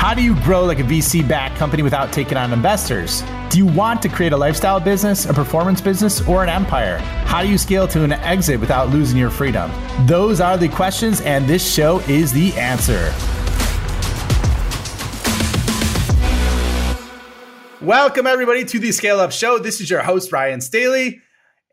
How do you grow like a VC backed company without taking on investors? Do you want to create a lifestyle business, a performance business, or an empire? How do you scale to an exit without losing your freedom? Those are the questions, and this show is the answer. Welcome, everybody, to the Scale Up Show. This is your host, Ryan Staley,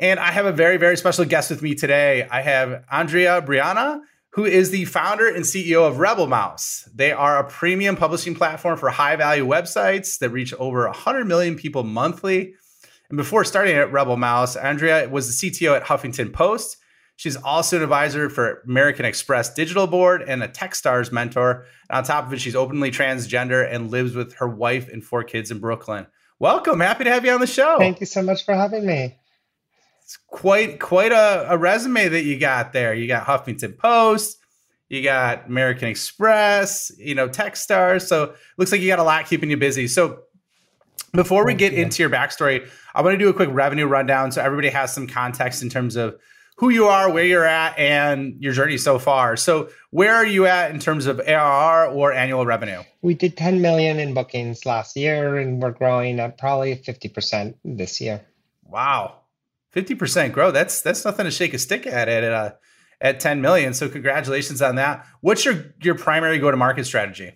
and I have a very, very special guest with me today. I have Andrea Breanna who is the founder and CEO of RebelMouse. They are a premium publishing platform for high value websites that reach over 100 million people monthly. And before starting at RebelMouse, Andrea was the CTO at Huffington Post. She's also an advisor for American Express Digital Board and a Techstars mentor. And on top of it, she's openly transgender and lives with her wife and four kids in Brooklyn. Welcome. Happy to have you on the show. Thank you so much for having me it's quite quite a, a resume that you got there. You got Huffington Post, you got American Express, you know, Techstars. So looks like you got a lot keeping you busy. So before we get into your backstory, I want to do a quick revenue rundown so everybody has some context in terms of who you are, where you're at, and your journey so far. So, where are you at in terms of ARR or annual revenue? We did 10 million in bookings last year, and we're growing at probably 50% this year. Wow, Fifty percent growth. That's that's nothing to shake a stick at at uh, at ten million. So congratulations on that. What's your your primary go to market strategy?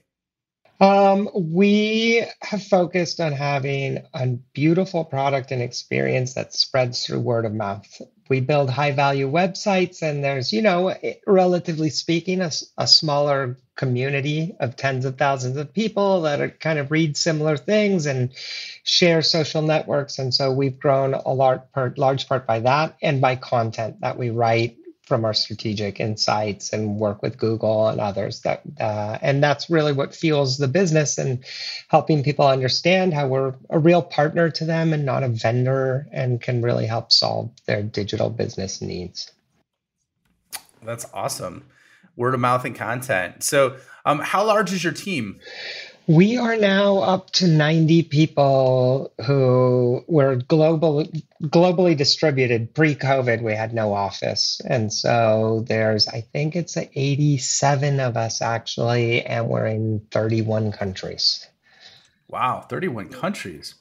Um, we have focused on having a beautiful product and experience that spreads through word of mouth. We build high value websites, and there's, you know, relatively speaking, a, a smaller community of tens of thousands of people that are kind of read similar things and share social networks. And so we've grown a large part, large part by that and by content that we write from our strategic insights and work with Google and others. That uh, and that's really what fuels the business and helping people understand how we're a real partner to them and not a vendor, and can really help solve their digital business needs. That's awesome. Word of mouth and content. So, um, how large is your team? We are now up to 90 people who were global, globally distributed. Pre COVID, we had no office. And so there's, I think it's 87 of us actually, and we're in 31 countries. Wow, 31 countries.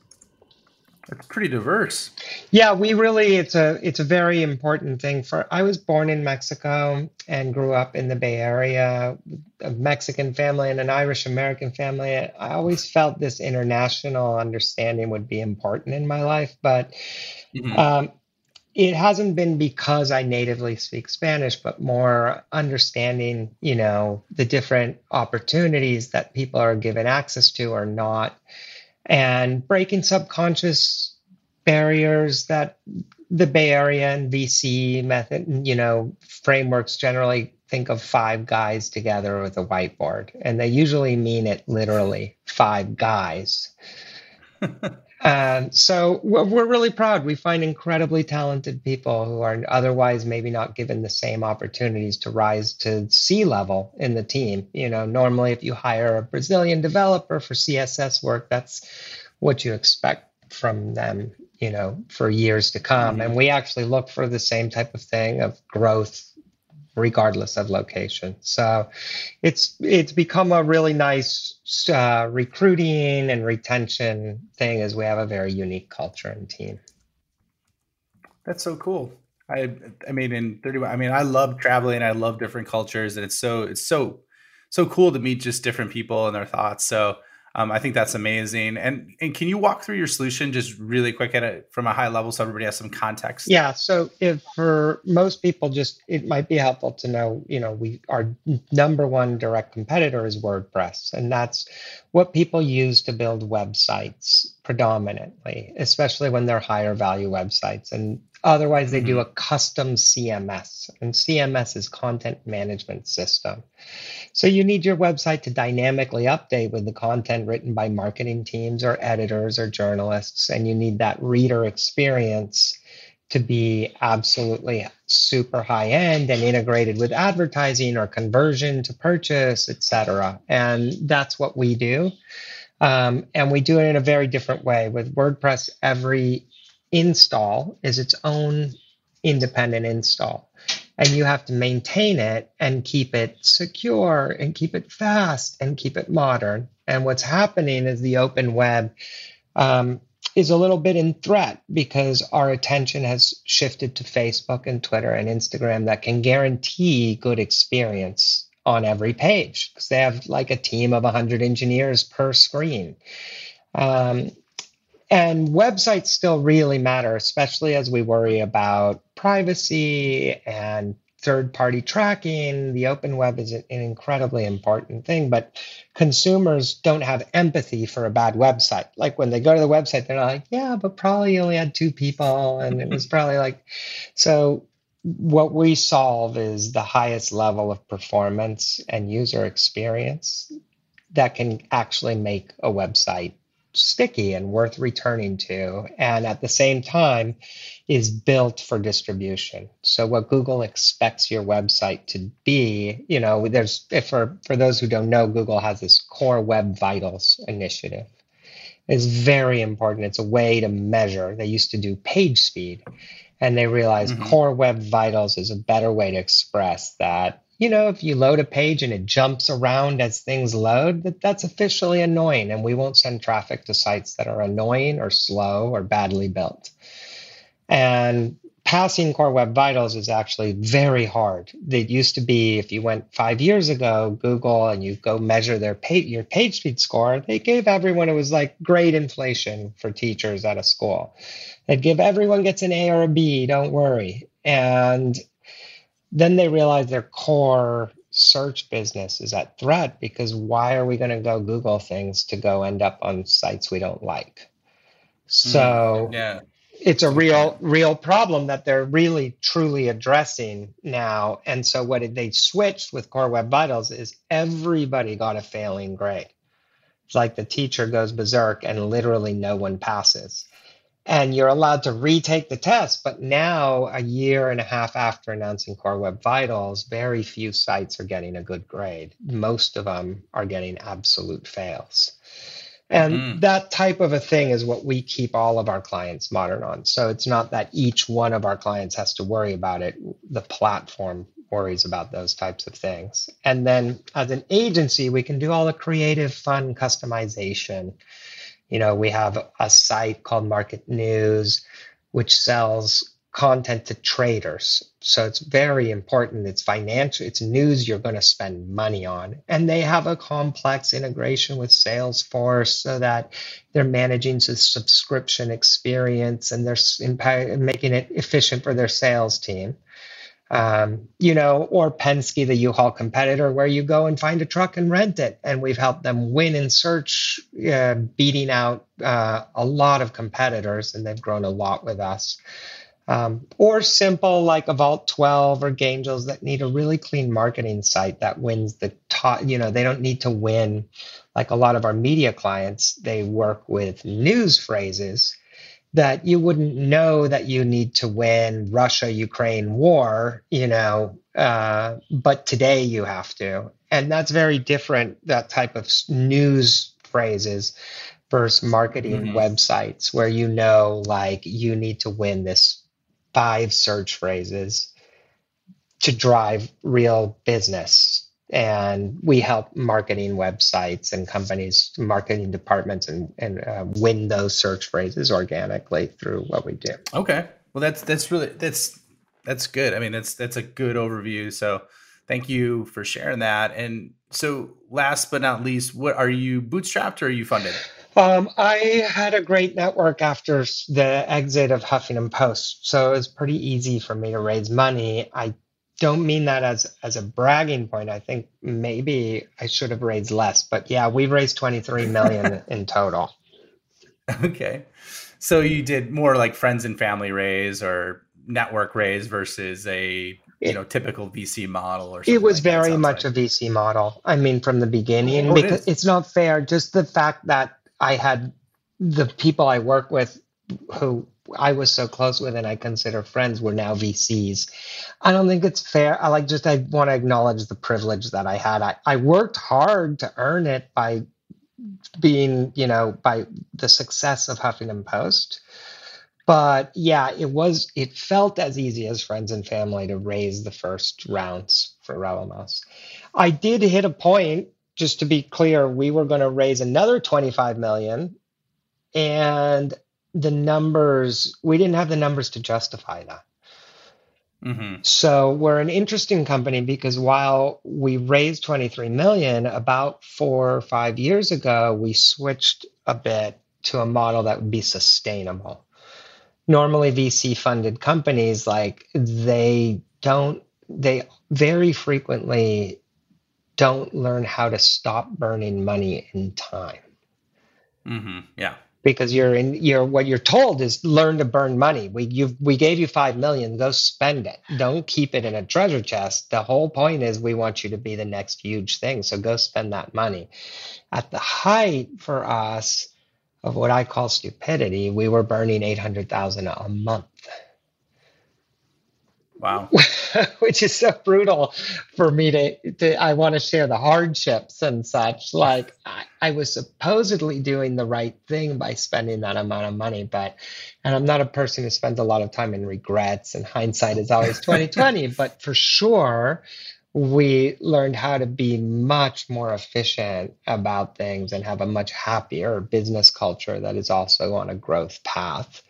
It's pretty diverse. Yeah, we really it's a it's a very important thing for I was born in Mexico and grew up in the Bay Area, a Mexican family and an Irish American family. I always felt this international understanding would be important in my life, but mm-hmm. um, it hasn't been because I natively speak Spanish, but more understanding, you know, the different opportunities that people are given access to or not and breaking subconscious barriers that the Bay Area and VC method, you know, frameworks generally think of five guys together with a whiteboard, and they usually mean it literally five guys. um, so we're really proud. We find incredibly talented people who are otherwise maybe not given the same opportunities to rise to C level in the team. You know, normally if you hire a Brazilian developer for CSS work, that's what you expect from them you know for years to come mm-hmm. and we actually look for the same type of thing of growth regardless of location so it's it's become a really nice uh, recruiting and retention thing is we have a very unique culture and team. That's so cool. I i mean in 31 i mean i love traveling. I love different cultures and it's so it's so so cool to meet just different people and their thoughts. So um, I think that's amazing. And and can you walk through your solution just really quick at it from a high level so everybody has some context? Yeah. So if for most people, just it might be helpful to know, you know, we our number one direct competitor is WordPress, and that's what people use to build websites predominantly, especially when they're higher value websites. And otherwise, they mm-hmm. do a custom CMS, and CMS is content management system. So you need your website to dynamically update with the content written by marketing teams or editors or journalists. And you need that reader experience to be absolutely super high end and integrated with advertising or conversion to purchase, et cetera. And that's what we do. Um, and we do it in a very different way. With WordPress, every install is its own independent install and you have to maintain it and keep it secure and keep it fast and keep it modern. And what's happening is the open web um, is a little bit in threat because our attention has shifted to Facebook and Twitter and Instagram that can guarantee good experience on every page because they have like a team of 100 engineers per screen. Um, and websites still really matter, especially as we worry about privacy and third party tracking. The open web is an incredibly important thing, but consumers don't have empathy for a bad website. Like when they go to the website, they're like, yeah, but probably only had two people. And it was probably like, so what we solve is the highest level of performance and user experience that can actually make a website sticky and worth returning to. And at the same time, is built for distribution. So what Google expects your website to be, you know, there's for for those who don't know, Google has this Core Web Vitals initiative. It's very important. It's a way to measure. They used to do page speed, and they realized mm-hmm. Core Web Vitals is a better way to express that. You know, if you load a page and it jumps around as things load, that that's officially annoying, and we won't send traffic to sites that are annoying or slow or badly built. And passing Core Web Vitals is actually very hard. It used to be if you went five years ago, Google, and you go measure their page, your page speed score, they gave everyone it was like grade inflation for teachers at a school. They'd give everyone gets an A or a B, don't worry. And then they realized their core search business is at threat because why are we going to go Google things to go end up on sites we don't like? So mm, yeah. it's a real real problem that they're really truly addressing now. And so what they switched with core web vitals is everybody got a failing grade. It's like the teacher goes berserk and literally no one passes and you're allowed to retake the test but now a year and a half after announcing core web vitals very few sites are getting a good grade most of them are getting absolute fails and mm. that type of a thing is what we keep all of our clients modern on. So it's not that each one of our clients has to worry about it. The platform worries about those types of things. And then as an agency, we can do all the creative, fun customization. You know, we have a site called Market News, which sells content to traders. So it's very important. It's financial, it's news you're going to spend money on. And they have a complex integration with Salesforce so that they're managing the subscription experience and they're making it efficient for their sales team. Um, you know, or Penske, the U-Haul competitor, where you go and find a truck and rent it. And we've helped them win in search, uh, beating out uh, a lot of competitors, and they've grown a lot with us um, or simple like a Vault 12 or Gaingels that need a really clean marketing site that wins the top. You know, they don't need to win like a lot of our media clients. They work with news phrases that you wouldn't know that you need to win Russia Ukraine war. You know, uh, but today you have to, and that's very different. That type of news phrases versus marketing mm-hmm. websites where you know like you need to win this five search phrases to drive real business. And we help marketing websites and companies, marketing departments, and, and uh, win those search phrases organically through what we do. Okay, well that's that's really that's that's good. I mean, that's that's a good overview. So thank you for sharing that. And so, last but not least, what are you bootstrapped or are you funded? Um, I had a great network after the exit of Huffington Post, so it was pretty easy for me to raise money. I don't mean that as as a bragging point. I think maybe I should have raised less, but yeah, we've raised 23 million in total. Okay. So you did more like friends and family raise or network raise versus a you know typical VC model or something. it was like very much like. a VC model. I mean from the beginning oh, because it it's not fair just the fact that I had the people I work with who I was so close with and I consider friends were now VCs. I don't think it's fair. I like just I want to acknowledge the privilege that I had. I, I worked hard to earn it by being, you know, by the success of Huffington Post. but yeah, it was. It felt as easy as friends and family to raise the first rounds for RebelMouse. I did hit a point. Just to be clear, we were going to raise another 25 million, and the numbers we didn't have the numbers to justify that. Mm-hmm. So we're an interesting company because while we raised 23 million about four or five years ago, we switched a bit to a model that would be sustainable. Normally, VC funded companies like they don't, they very frequently don't learn how to stop burning money in time. Mm-hmm. Yeah because you're in you're what you're told is learn to burn money. We you we gave you five million, go spend it. Don't keep it in a treasure chest. The whole point is we want you to be the next huge thing. So go spend that money. At the height for us of what I call stupidity, we were burning eight hundred thousand a month. Wow. Which is so brutal for me to, to I want to share the hardships and such. Like I, I, was supposedly doing the right thing by spending that amount of money, but and I'm not a person who spends a lot of time in regrets and hindsight is always 2020, but for sure we learned how to be much more efficient about things and have a much happier business culture that is also on a growth path.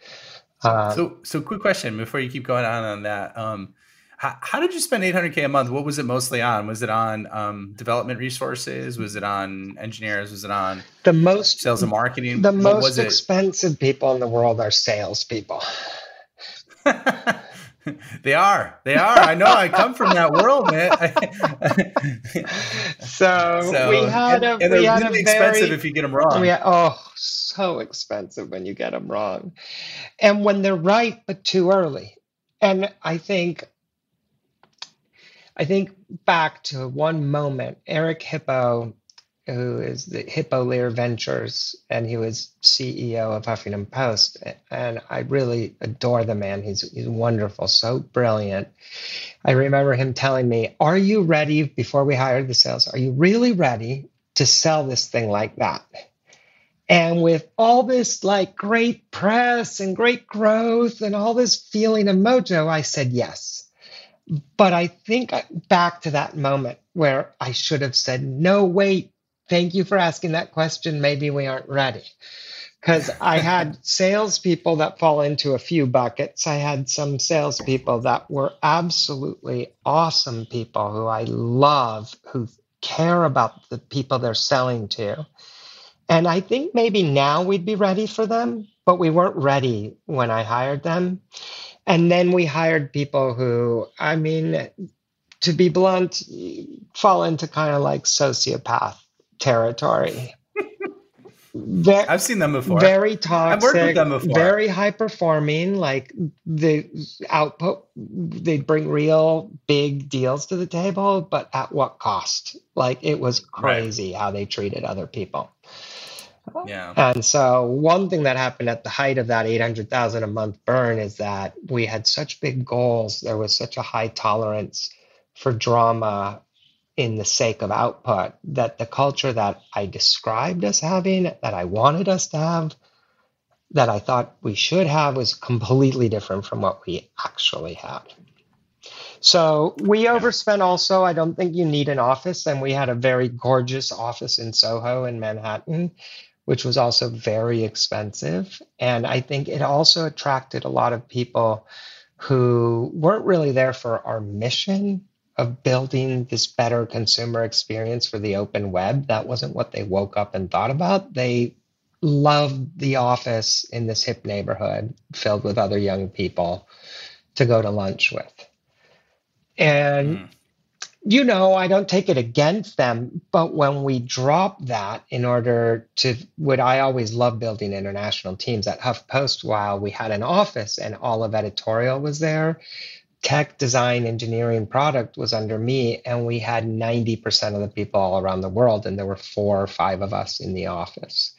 Uh, so, so quick question before you keep going on on that. Um, how, how, did you spend 800k a month? What was it mostly on? Was it on um, development resources? Was it on engineers? Was it on the most sales and marketing? The what most expensive people in the world are salespeople. they are. They are. I know. I come from that world, man. so, so, we had a. And, and we they're had really a expensive very, if you get them wrong. Had, oh, so expensive when you get them wrong, and when they're right but too early. And I think. I think back to one moment, Eric Hippeau who is the Hippeau Lerer Ventures, and he was CEO of Huffington Post. And I really adore the man. He's he's wonderful, so brilliant. I remember him telling me, "Are you ready?" Before we hired the sales, are you really ready to sell this thing like that? And with all this like great press and great growth and all this feeling of mojo, I said yes. But I think back to that moment where I should have said, no, wait, thank you for asking that question. Maybe we aren't ready. Because I had salespeople that fall into a few buckets. I had some salespeople that were absolutely awesome people who I love, who care about the people they're selling to. And I think maybe now we'd be ready for them, but we weren't ready when I hired them. And then we hired people who, I mean, to be blunt, fall into kind of like sociopath territory. Very, I've seen them before. Very toxic. I've worked with them before. Very high performing. Like the output, they bring real big deals to the table, but at what cost? Like it was crazy right. how they treated other people. Yeah. And so one thing that happened at the height of that 800,000 a month burn is that we had such big goals. There was such a high tolerance for drama in the sake of output that the culture that I described us having, that I wanted us to have, that I thought we should have was completely different from what we actually had. So we overspent also. I don't think you need an office. And we had a very gorgeous office in Soho in Manhattan, which was also very expensive. And I think it also attracted a lot of people who weren't really there for our mission of building this better consumer experience for the open web. That wasn't what they woke up and thought about. They loved the office in this hip neighborhood filled with other young people to go to lunch with. And, mm. You know, I don't take it against them, but when we drop that in order to what I always love building international teams at HuffPost, while we had an office and all of editorial was there, tech design engineering product was under me and we had 90% of the people all around the world and there were four or five of us in the office.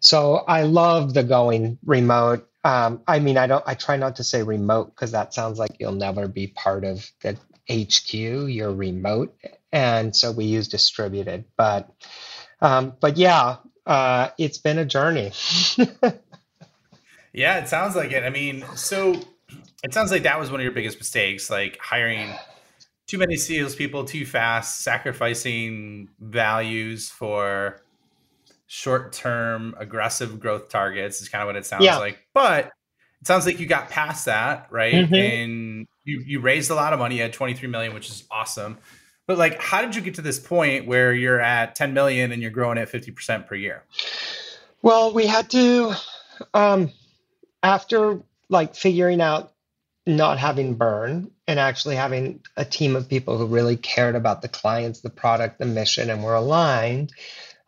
So i love the going remote. Um, i mean i don't i try not to say remote because that sounds like you'll never be part of the hq you're remote and so we use distributed but um, but yeah uh, it's been a journey Yeah, it sounds like it. I mean, so it sounds like that was one of your biggest mistakes, like hiring too many salespeople too fast, sacrificing values for short-term aggressive growth targets is kind of what it sounds yeah. like. But it sounds like you got past that, right? Mm-hmm. And you you raised a lot of money. You had 23 million, which is awesome. But like, how did you get to this point where you're at 10 million and you're growing at 50% per year? Well, we had to, um, after like figuring out not having burn and actually having a team of people who really cared about the clients, the product, the mission, and were aligned.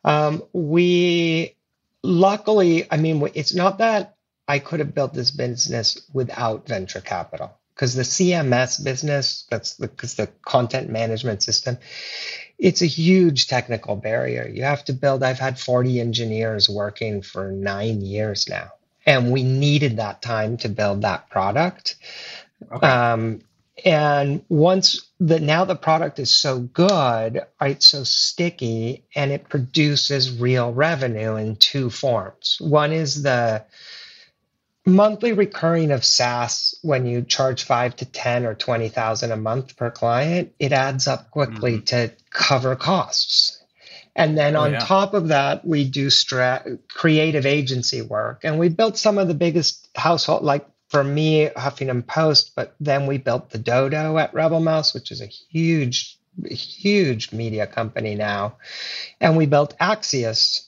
Um, we luckily, I mean, it's not that I could have built this business without venture capital because the CMS business, that's the, the content management system, it's a huge technical barrier. You have to build, I've had 40 engineers working for nine years now, and we needed that time to build that product. Okay. Um, and once the now the product is so good, right, so sticky, and it produces real revenue in two forms. One is the monthly recurring of SaaS when you charge five to 10 or 20,000 a month per client, it adds up quickly mm-hmm. to cover costs. And then oh, on yeah. top of that, we do stra- creative agency work. And we built some of the biggest household, like for me, Huffington Post, but then we built the Dodo at RebelMouse, which is a huge, huge media company now. And we built Axios,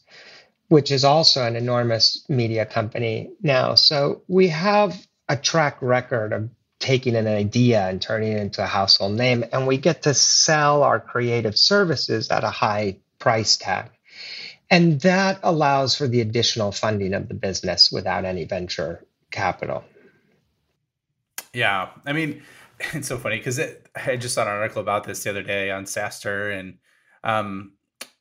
which is also an enormous media company now. So we have a track record of taking an idea and turning it into a household name, and we get to sell our creative services at a high price tag. And that allows for the additional funding of the business without any venture capital. Yeah. I mean, it's so funny because I just saw an article about this the other day on SaaStr, and um,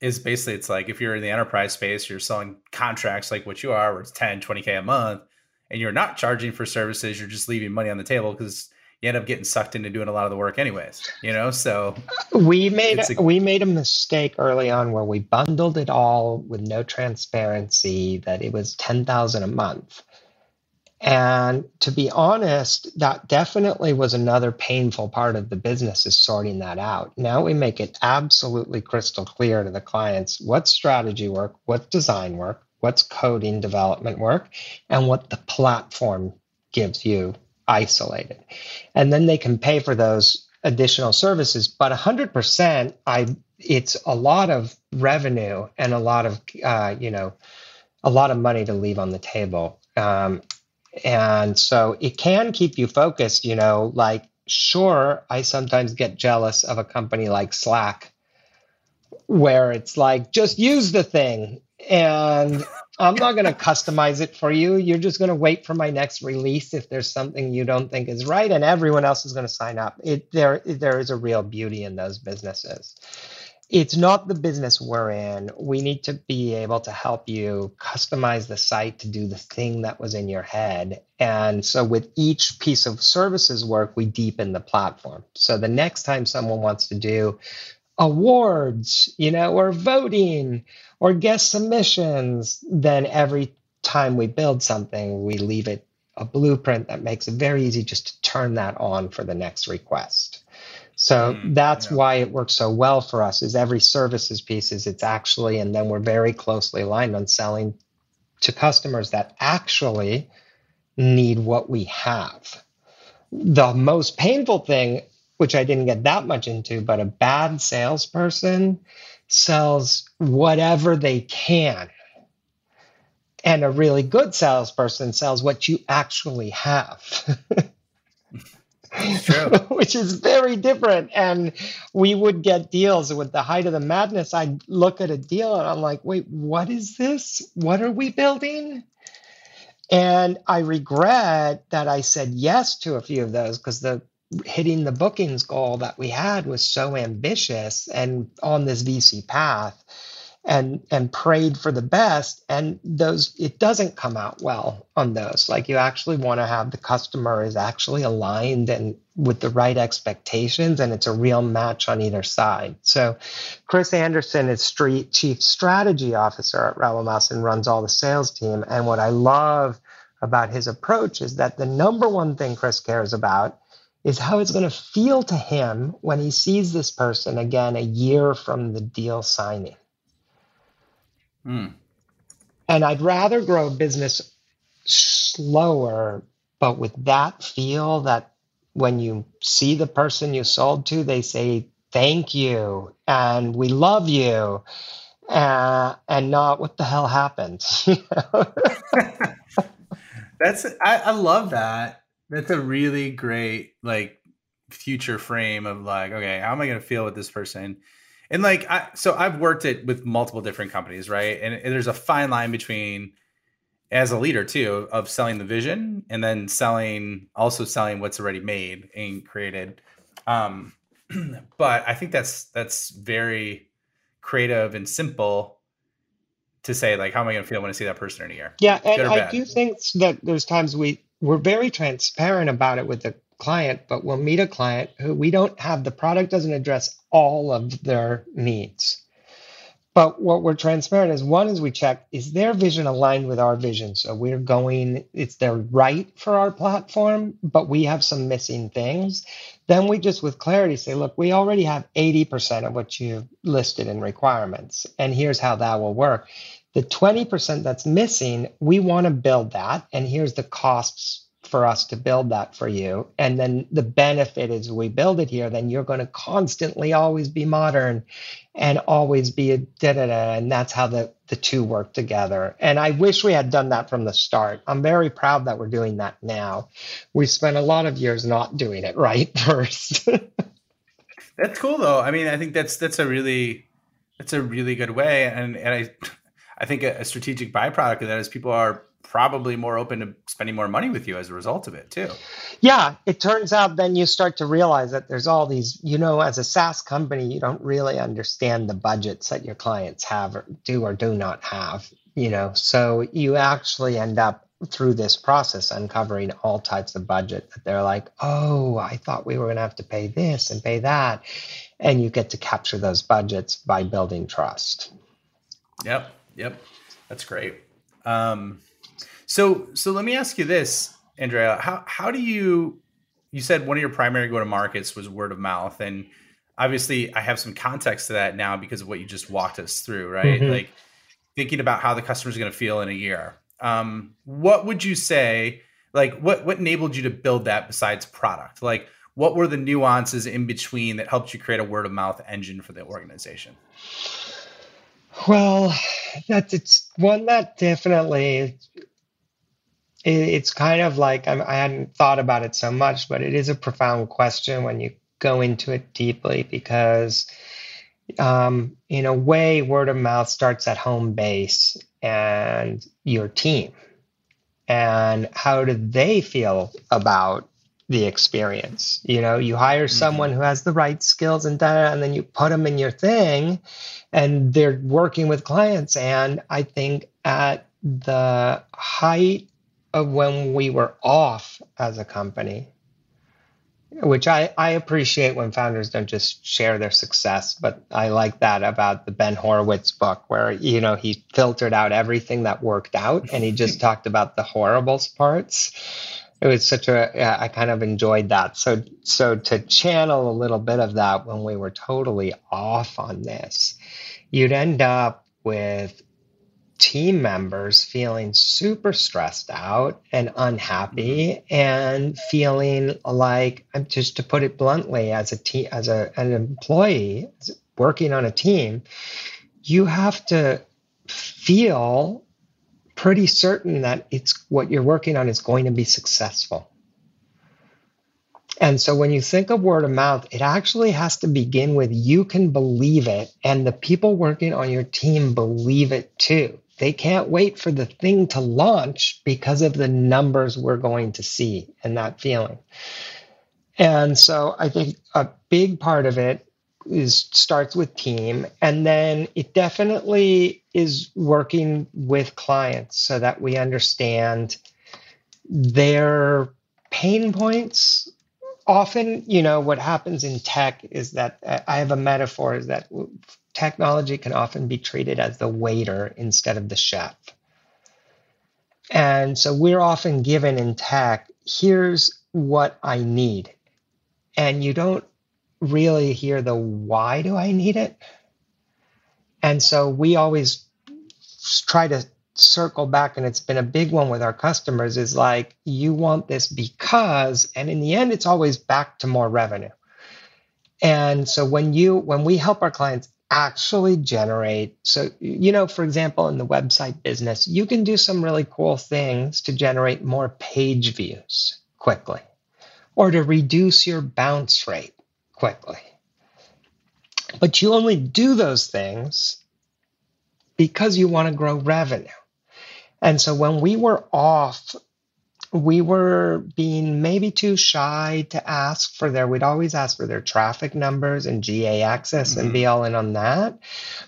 is basically it's like if you're in the enterprise space, you're selling contracts like what you are, where it's 10, 20K a month, and you're not charging for services, you're just leaving money on the table because you end up getting sucked into doing a lot of the work anyways, you know? So we made a, we made a mistake early on where we bundled it all with no transparency that it was 10,000 a month. And to be honest, that definitely was another painful part of the business is sorting that out. Now we make it absolutely crystal clear to the clients what strategy work, what design work, what's coding development work, and what the platform gives you isolated. And then they can pay for those additional services. But 100%, I it's a lot of revenue and a lot of uh, you know a lot of money to leave on the table. Um, and so it can keep you focused, you know, like, sure, I sometimes get jealous of a company like Slack where it's like, just use the thing. And I'm not going to customize it for you. You're just going to wait for my next release if there's something you don't think is right, and everyone else is going to sign up. It there there is a real beauty in those businesses it's not the business we're in. We need to be able to help you customize the site to do the thing that was in your head. And so with each piece of services work, we deepen the platform. So the next time someone wants to do awards, you know, or voting or guest submissions, then every time we build something, we leave it a blueprint that makes it very easy just to turn that on for the next request. So mm, that's yeah. why it works so well for us is every services piece is it's actually, and then we're very closely aligned on selling to customers that actually need what we have. The most painful thing, which I didn't get that much into, but a bad salesperson sells whatever they can. And a really good salesperson sells what you actually have. which is very different. And we would get deals with the height of the madness. I'd look at a deal and I'm like, wait, what is this? What are we building? And I regret that I said yes to a few of those because the hitting the bookings goal that we had was so ambitious and on this VC path and and prayed for the best and those it doesn't come out well on those like you actually want to have the customer is actually aligned and with the right expectations and it's a real match on either side so chris anderson is street chief strategy officer at Rebel and runs all the sales team and what i love about his approach is that the number one thing Chris cares about is how it's going to feel to him when he sees this person again a year from the deal signing. Mm. And I'd rather grow a business slower, but with that feel that when you see the person you sold to, they say, thank you and we love you. Uh, and not what the hell happened. That's I, I love that. That's a really great like future frame of like, okay, how am I going to feel with this person? And like, I, so I've worked it with multiple different companies, right? And, and there's a fine line between, as a leader too, of selling the vision and then selling, also selling what's already made and created. Um, but I think that's that's very creative and simple to say like, how am I going to feel when I see that person in a year? Yeah, and I do think that there's times we we're very transparent about it with the client, but we'll meet a client who we don't have the product doesn't address all of their needs. But what we're transparent is one is we check is their vision aligned with our vision. So we're going, it's their right for our platform, but we have some missing things. Then we just with clarity say, look, we already have 80% of what you've listed in requirements. And here's how that will work. The 20% that's missing, we want to build that. And here's the costs for us to build that for you. And then the benefit is we build it here, then you're going to constantly always be modern and always be a da da da. And that's how the, the two work together. And I wish we had done that from the start. I'm very proud that we're doing that now. We spent a lot of years not doing it right first. that's cool though. I mean, I think that's that's a really that's a really good way. And and I I think a, a strategic byproduct of that is people are probably more open to spending more money with you as a result of it too. Yeah, it turns out then you start to realize that there's all these, you know, as a SaaS company, you don't really understand the budgets that your clients have or do or do not have, you know. So you actually end up through this process uncovering all types of budget that they're like, "Oh, I thought we were going to have to pay this and pay that." And you get to capture those budgets by building trust. Yep. Yep. That's great. Um, so so let me ask you this, Andrea. How how do you you said one of your primary go to markets was word of mouth and obviously I have some context to that now because of what you just walked us through, right? Mm-hmm. Like thinking about how the customer is going to feel in a year. Um, what would you say like what what enabled you to build that besides product? Like what were the nuances in between that helped you create a word of mouth engine for the organization? Well, that's it's one that definitely it's kind of like I hadn't thought about it so much, but it is a profound question when you go into it deeply because, um, in a way, word of mouth starts at home base and your team. And how do they feel about the experience? You know, you hire mm-hmm. someone who has the right skills and data, and then you put them in your thing, and they're working with clients. And I think at the height of when we were off as a company, which I, I appreciate when founders don't just share their success, but I like that about the Ben Horowitz book where, you know, he filtered out everything that worked out and he just talked about the horrible parts. It was such a, I kind of enjoyed that. So, so to channel a little bit of that when we were totally off on this, you'd end up with team members feeling super stressed out and unhappy mm-hmm. and feeling like I'm just to put it bluntly as a team as a, an employee working on a team you have to feel pretty certain that it's what you're working on is going to be successful. And so when you think of word of mouth, it actually has to begin with you can believe it, and the people working on your team believe it too they can't wait for the thing to launch because of the numbers we're going to see and that feeling. And so I think a big part of it is starts with team and then it definitely is working with clients so that we understand their pain points often you know what happens in tech is that i have a metaphor is that technology can often be treated as the waiter instead of the chef. And so we're often given in tech, here's what I need. And you don't really hear the why do I need it? And so we always try to circle back and it's been a big one with our customers is like you want this because and in the end it's always back to more revenue and so when you when we help our clients actually generate. So you know for example in the website business you can do some really cool things to generate more page views quickly or to reduce your bounce rate quickly. But you only do those things because you want to grow revenue. And so when we were off, we were being maybe too shy to ask for their, we'd always ask for their traffic numbers and GA access mm-hmm. and be all in on that.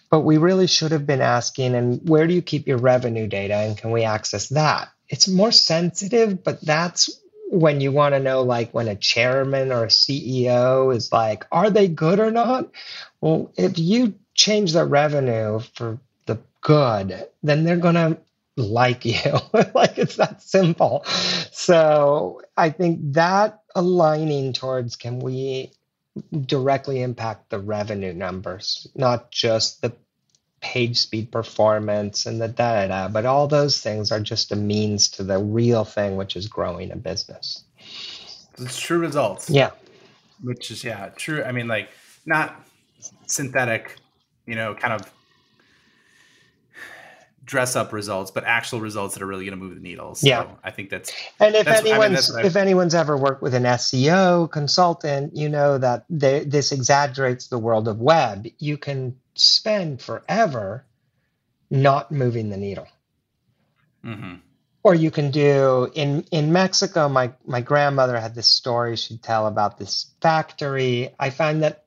But we really should have been asking, and where do you keep your revenue data and can we access that? It's more sensitive, but that's when you want to know, like when a chairman or a CEO is like, are they good or not? Well, if you change the revenue for the good, then they're going to like you. like it's that simple. So I think that aligning towards can we directly impact the revenue numbers, not just the page speed performance and the data, but all those things are just a means to the real thing, which is growing a business. It's true results. Yeah. Which is, yeah, true. I mean, like, not synthetic, you know, kind of dress up results, but actual results that are really going to move the needle. So yeah, I think that's. And if that's, anyone's I mean, if anyone's ever worked with an SEO consultant, you know that they, this exaggerates the world of web. You can spend forever not moving the needle. Mm-hmm. Or you can do in in Mexico. My my grandmother had this story she'd tell about this factory. I find that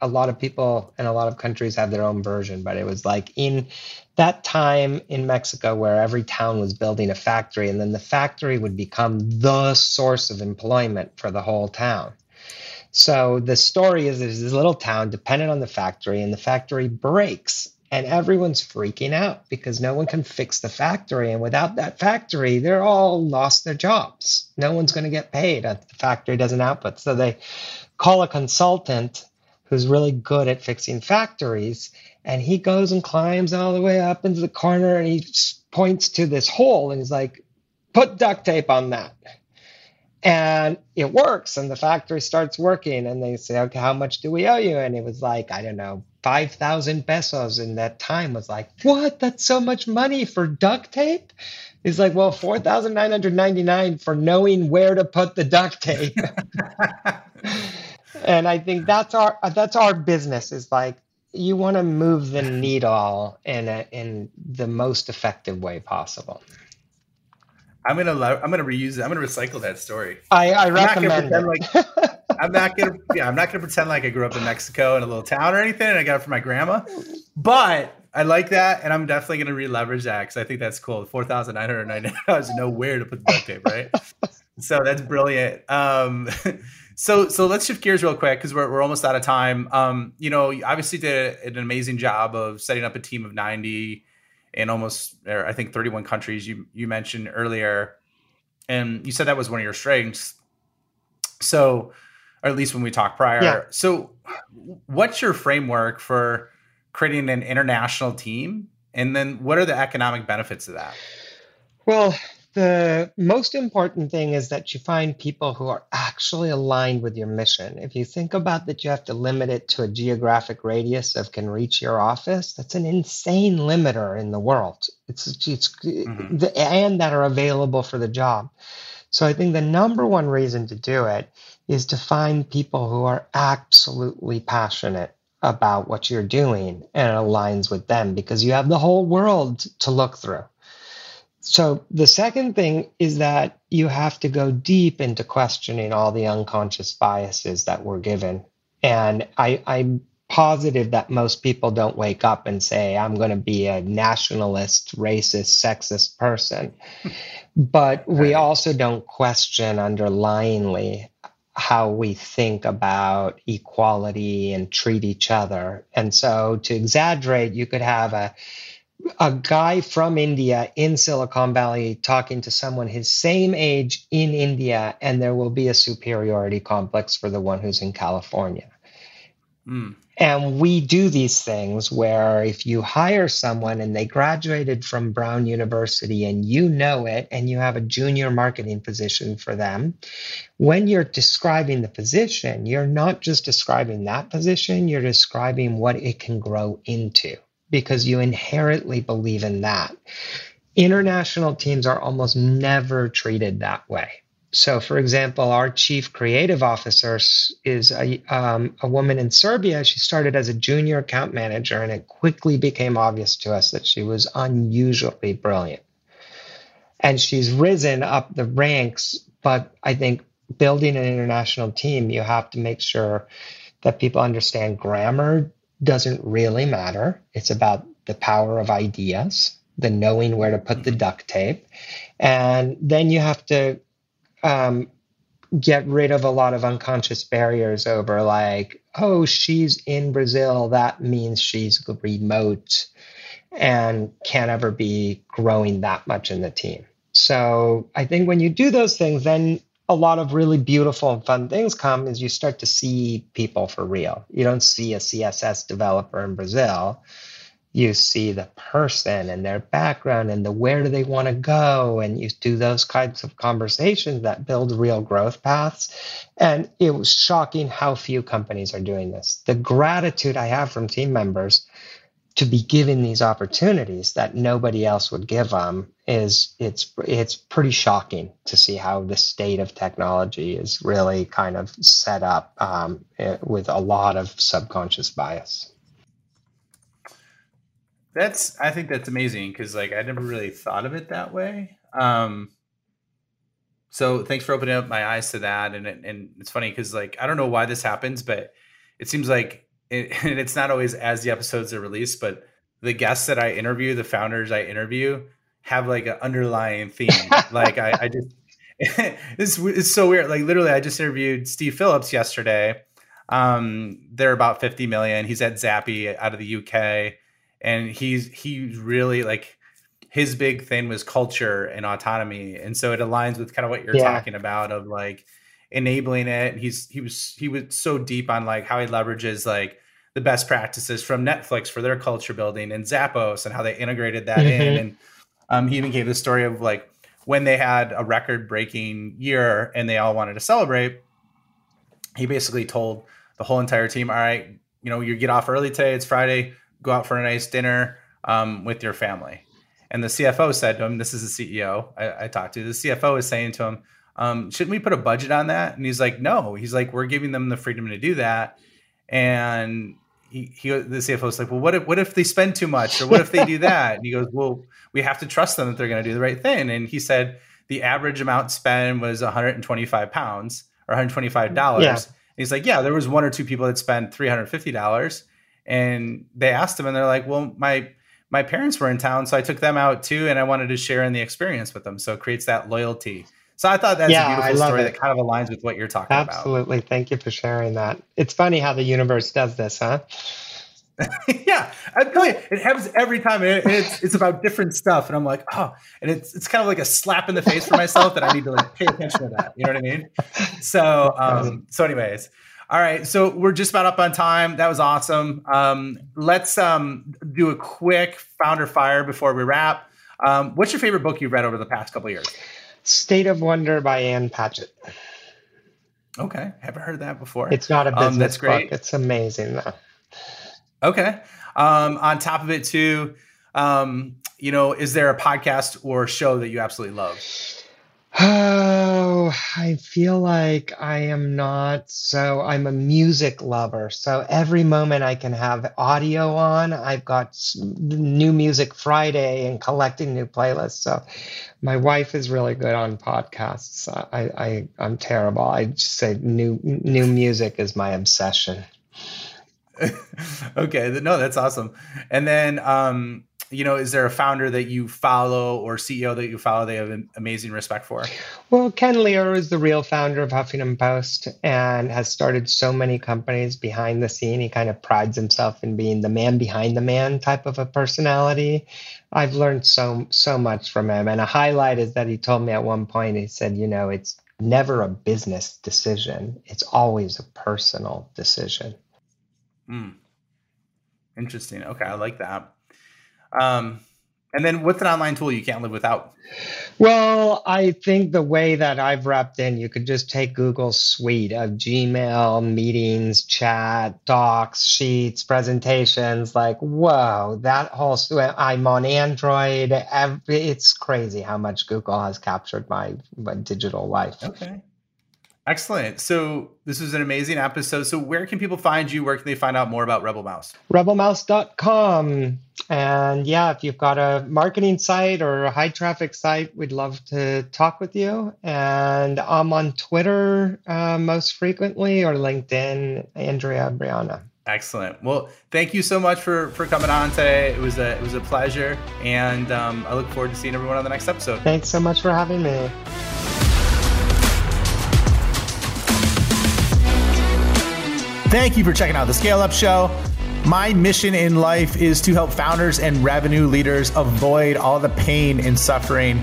a lot of people in a lot of countries have their own version, but it was like in that time in Mexico where every town was building a factory, and then the factory would become the source of employment for the whole town. So the story is there's this little town dependent on the factory, and the factory breaks, and everyone's freaking out because no one can fix the factory. And without that factory, they're all lost their jobs. No one's going to get paid if the factory doesn't output. So they call a consultant who's really good at fixing factories. And he goes and climbs all the way up into the corner and he points to this hole and he's like, put duct tape on that. And it works, and the factory starts working. And they say, okay, how much do we owe you? And it was like, I don't know, 5,000 pesos in that time was like, what? That's so much money for duct tape? He's like, well, 4,999 for knowing where to put the duct tape. and I think that's our that's our business is like you want to move the needle in a, in the most effective way possible. I'm gonna I'm gonna reuse it. I'm gonna recycle that story. I, I recommend I'm not it. Like, I'm not gonna yeah I'm not gonna pretend like I grew up in Mexico in a little town or anything, and I got it from my grandma. But I like that, and I'm definitely gonna re-leverage that because I think that's cool. Four thousand nine hundred ninety dollars, know where to put the duct tape, right? so that's brilliant. Um, so so let's shift gears real quick because we're, we're almost out of time. Um, you know, you obviously did an amazing job of setting up a team of 90 in almost or I think 31 countries you you mentioned earlier. And you said that was one of your strengths. So or at least when we talked prior. Yeah. So what's your framework for creating an international team? And then what are the economic benefits of that? Well, the most important thing is that you find people who are actually aligned with your mission. If you think about that, you have to limit it to a geographic radius of can reach your office. That's an insane limiter in the world. It's it's mm-hmm. the, and that are available for the job. So I think the number one reason to do it is to find people who are absolutely passionate about what you're doing and it aligns with them because you have the whole world to look through. So the second thing is that you have to go deep into questioning all the unconscious biases that we're given. And I, I'm positive that most people don't wake up and say, I'm going to be a nationalist, racist, sexist person. but we also don't question underlyingly how we think about equality and treat each other. And so to exaggerate, you could have a a guy from India in Silicon Valley talking to someone his same age in India, and there will be a superiority complex for the one who's in California. Mm. And we do these things where if you hire someone and they graduated from Brown University and you know it and you have a junior marketing position for them, when you're describing the position, you're not just describing that position, you're describing what it can grow into because you inherently believe in that. International teams are almost never treated that way. So, for example, our chief creative officer is a, um, a woman in Serbia. She started as a junior account manager, and it quickly became obvious to us that she was unusually brilliant. And she's risen up the ranks. But I think building an international team, you have to make sure that people understand grammar doesn't really matter. It's about the power of ideas, the knowing where to put the duct tape. And then you have to um, get rid of a lot of unconscious barriers over, like, oh, she's in Brazil. That means she's remote and can't ever be growing that much in the team. So I think when you do those things, then a lot of really beautiful and fun things come is you start to see people for real. You don't see a CSS developer in Brazil. You see the person and their background and the where do they want to go. And you do those kinds of conversations that build real growth paths. And it was shocking how few companies are doing this. The gratitude I have from team members to be given these opportunities that nobody else would give them is it's it's pretty shocking to see how the state of technology is really kind of set up um, eh, with a lot of subconscious bias. That's I think that's amazing because like I never really thought of it that way. Um, so thanks for opening up my eyes to that, and and it's funny because like I don't know why this happens, but it seems like it, and it's not always as the episodes are released, but the guests that I interview, the founders I interview, have like an underlying theme. like I, I just it's it's so weird. Like literally, I just interviewed Steve Phillips yesterday. Um, they're about 50 million. He's at Zappi out of the UK, and he's he's really like his big thing was culture and autonomy, and so it aligns with kind of what you're yeah. talking about of like enabling it. He's he was he was so deep on like how he leverages like the best practices from Netflix for their culture building and Zappos and how they integrated that mm-hmm. in. And um, he even gave the story of like when they had a record breaking year and they all wanted to celebrate. He basically told the whole entire team, all right, you know, you get off early today. It's Friday. Go out for a nice dinner um, with your family. And the CFO said to him, this is the CEO I, I talked to. The CFO is saying to him, um, shouldn't we put a budget on that? And he's like, no. He's like, we're giving them the freedom to do that. And he, he the CFO was like, well, what if what if they spend too much, or what if they do that? And he goes, well, we have to trust them that they're going to do the right thing. And he said the average amount spent was 125 pounds or 125 dollars. Yeah. He's like, yeah, there was one or two people that spent 350 dollars, and they asked him, and they're like, well, my my parents were in town, so I took them out too, and I wanted to share in the experience with them. So it creates that loyalty. So I thought that's yeah, a beautiful story it. that kind of aligns with what you're talking Absolutely. about. Absolutely. Thank you for sharing that. It's funny how the universe does this, huh? yeah, I tell you, it happens every time. It, it's it's about different stuff, and I'm like, oh, and it's it's kind of like a slap in the face for myself that I need to like pay attention to that. You know what I mean? So um, so anyways, all right. So we're just about up on time. That was awesome. Um, let's um do a quick founder fire before we wrap. Um, what's your favorite book you've read over the past couple years? State of Wonder by Ann Patchett. Okay, haven't heard that before. It's not a business um, that's great. book. It's amazing though. Okay. Um, on top of it, too, um, you know, is there a podcast or show that you absolutely love? Oh, I feel like I am not. So I'm a music lover. So every moment I can have audio on, I've got new music Friday and collecting new playlists. So my wife is really good on podcasts. I, I I'm terrible. I just say new new music is my obsession. okay, no, that's awesome. And then um, you know, is there a founder that you follow or CEO that you follow they have an amazing respect for? Well, Ken Lerer is the real founder of Huffington Post and has started so many companies behind the scene. He kind of prides himself in being the man behind the man type of a personality. I've learned so so much from him. And a highlight is that he told me at one point, he said, you know, it's never a business decision. It's always a personal decision. Mm. Interesting. Okay, I like that. Um, and then what's an online tool you can't live without? Well, I think the way that I've wrapped in, you could just take Google's suite of Gmail, meetings, chat, docs, sheets, presentations. Like, whoa, that whole suite. I'm on Android. It's crazy how much Google has captured my, my digital life. Okay. Excellent. So this is an amazing episode. So where can people find you? Where can they find out more about RebelMouse? Rebelmouse.com. And yeah, if you've got a marketing site or a high traffic site, we'd love to talk with you. And I'm on Twitter uh, most frequently or LinkedIn, Andrea Breanna. Excellent. Well, thank you so much for for coming on today. It was a it was a pleasure, and um, I look forward to seeing everyone on the next episode. Thanks so much for having me. Thank you for checking out the Scale Up Show. My mission in life is to help founders and revenue leaders avoid all the pain and suffering